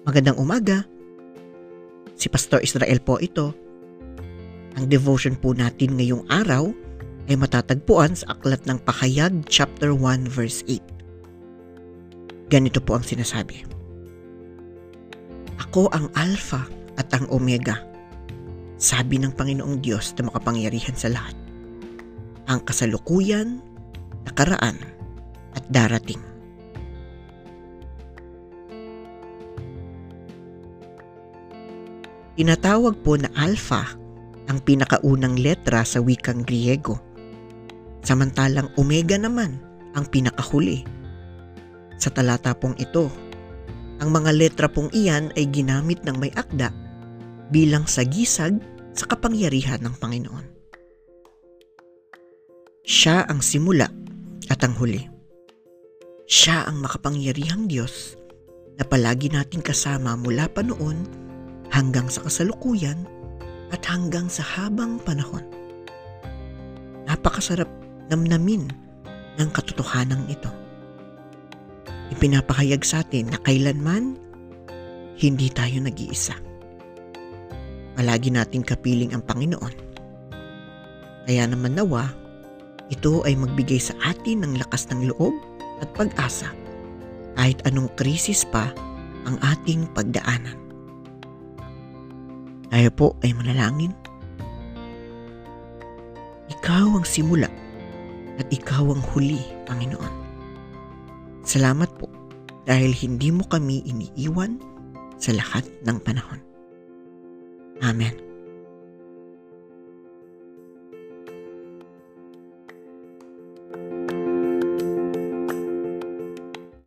Magandang umaga. Si Pastor Israel po ito. Ang devotion po natin ngayong araw ay matatagpuan sa Aklat ng Pakayag chapter 1 verse 8. Ganito po ang sinasabi. Ako ang Alpha at ang Omega, sabi ng Panginoong Diyos na makapangyarihan sa lahat. Ang kasalukuyan, nakaraan, at darating. Tinatawag po na alpha ang pinakaunang letra sa wikang Griego. Samantalang omega naman ang pinakahuli. Sa talata pong ito, ang mga letra pong iyan ay ginamit ng may akda bilang sagisag sa kapangyarihan ng Panginoon. Siya ang simula at ang huli. Siya ang makapangyarihang Diyos na palagi nating kasama mula pa noon hanggang sa kasalukuyan at hanggang sa habang panahon. Napakasarap namnamin ng katotohanan ito. Ipinapahayag sa atin na kailanman hindi tayo nag-iisa. Palagi nating kapiling ang Panginoon. Kaya naman nawa, ito ay magbigay sa atin ng lakas ng loob at pag-asa kahit anong krisis pa ang ating pagdaanan. Tayo po ay manalangin. Ikaw ang simula at ikaw ang huli, Panginoon. Salamat po dahil hindi mo kami iniiwan sa lahat ng panahon. Amen.